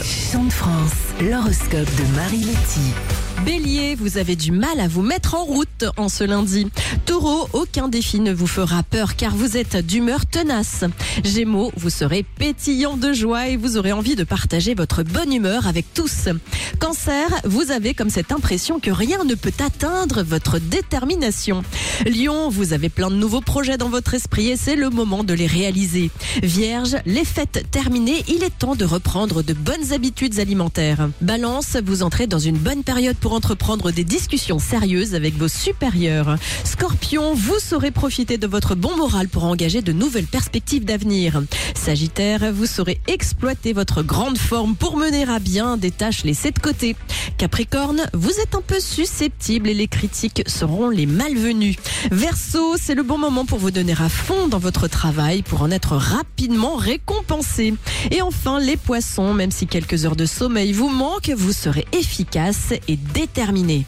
Chant de France, l'horoscope de Marie Letty. Bélier, vous avez du mal à vous mettre en route en ce lundi. Taureau, aucun défi ne vous fera peur car vous êtes d'humeur tenace. Gémeaux, vous serez pétillant de joie et vous aurez envie de partager votre bonne humeur avec tous. Cancer, vous avez comme cette impression que rien ne peut atteindre votre détermination. Lion, vous avez plein de nouveaux projets dans votre esprit et c'est le moment de les réaliser. Vierge, les fêtes terminées, il est temps de reprendre de bonnes habitudes alimentaires. Balance, vous entrez dans une bonne période pour entreprendre des discussions sérieuses avec vos supérieurs. Scorpion, vous saurez profiter de votre bon moral pour engager de nouvelles perspectives d'avenir. Sagittaire, vous saurez exploiter votre grande forme pour mener à bien des tâches laissées de côté. Capricorne, vous êtes un peu susceptible et les critiques seront les malvenus. Verseau, c'est le bon moment pour vous donner à fond dans votre travail pour en être rapidement récompensé. Et enfin, les poissons, même si quelques heures de sommeil vous manquent, vous serez efficace et déterminé.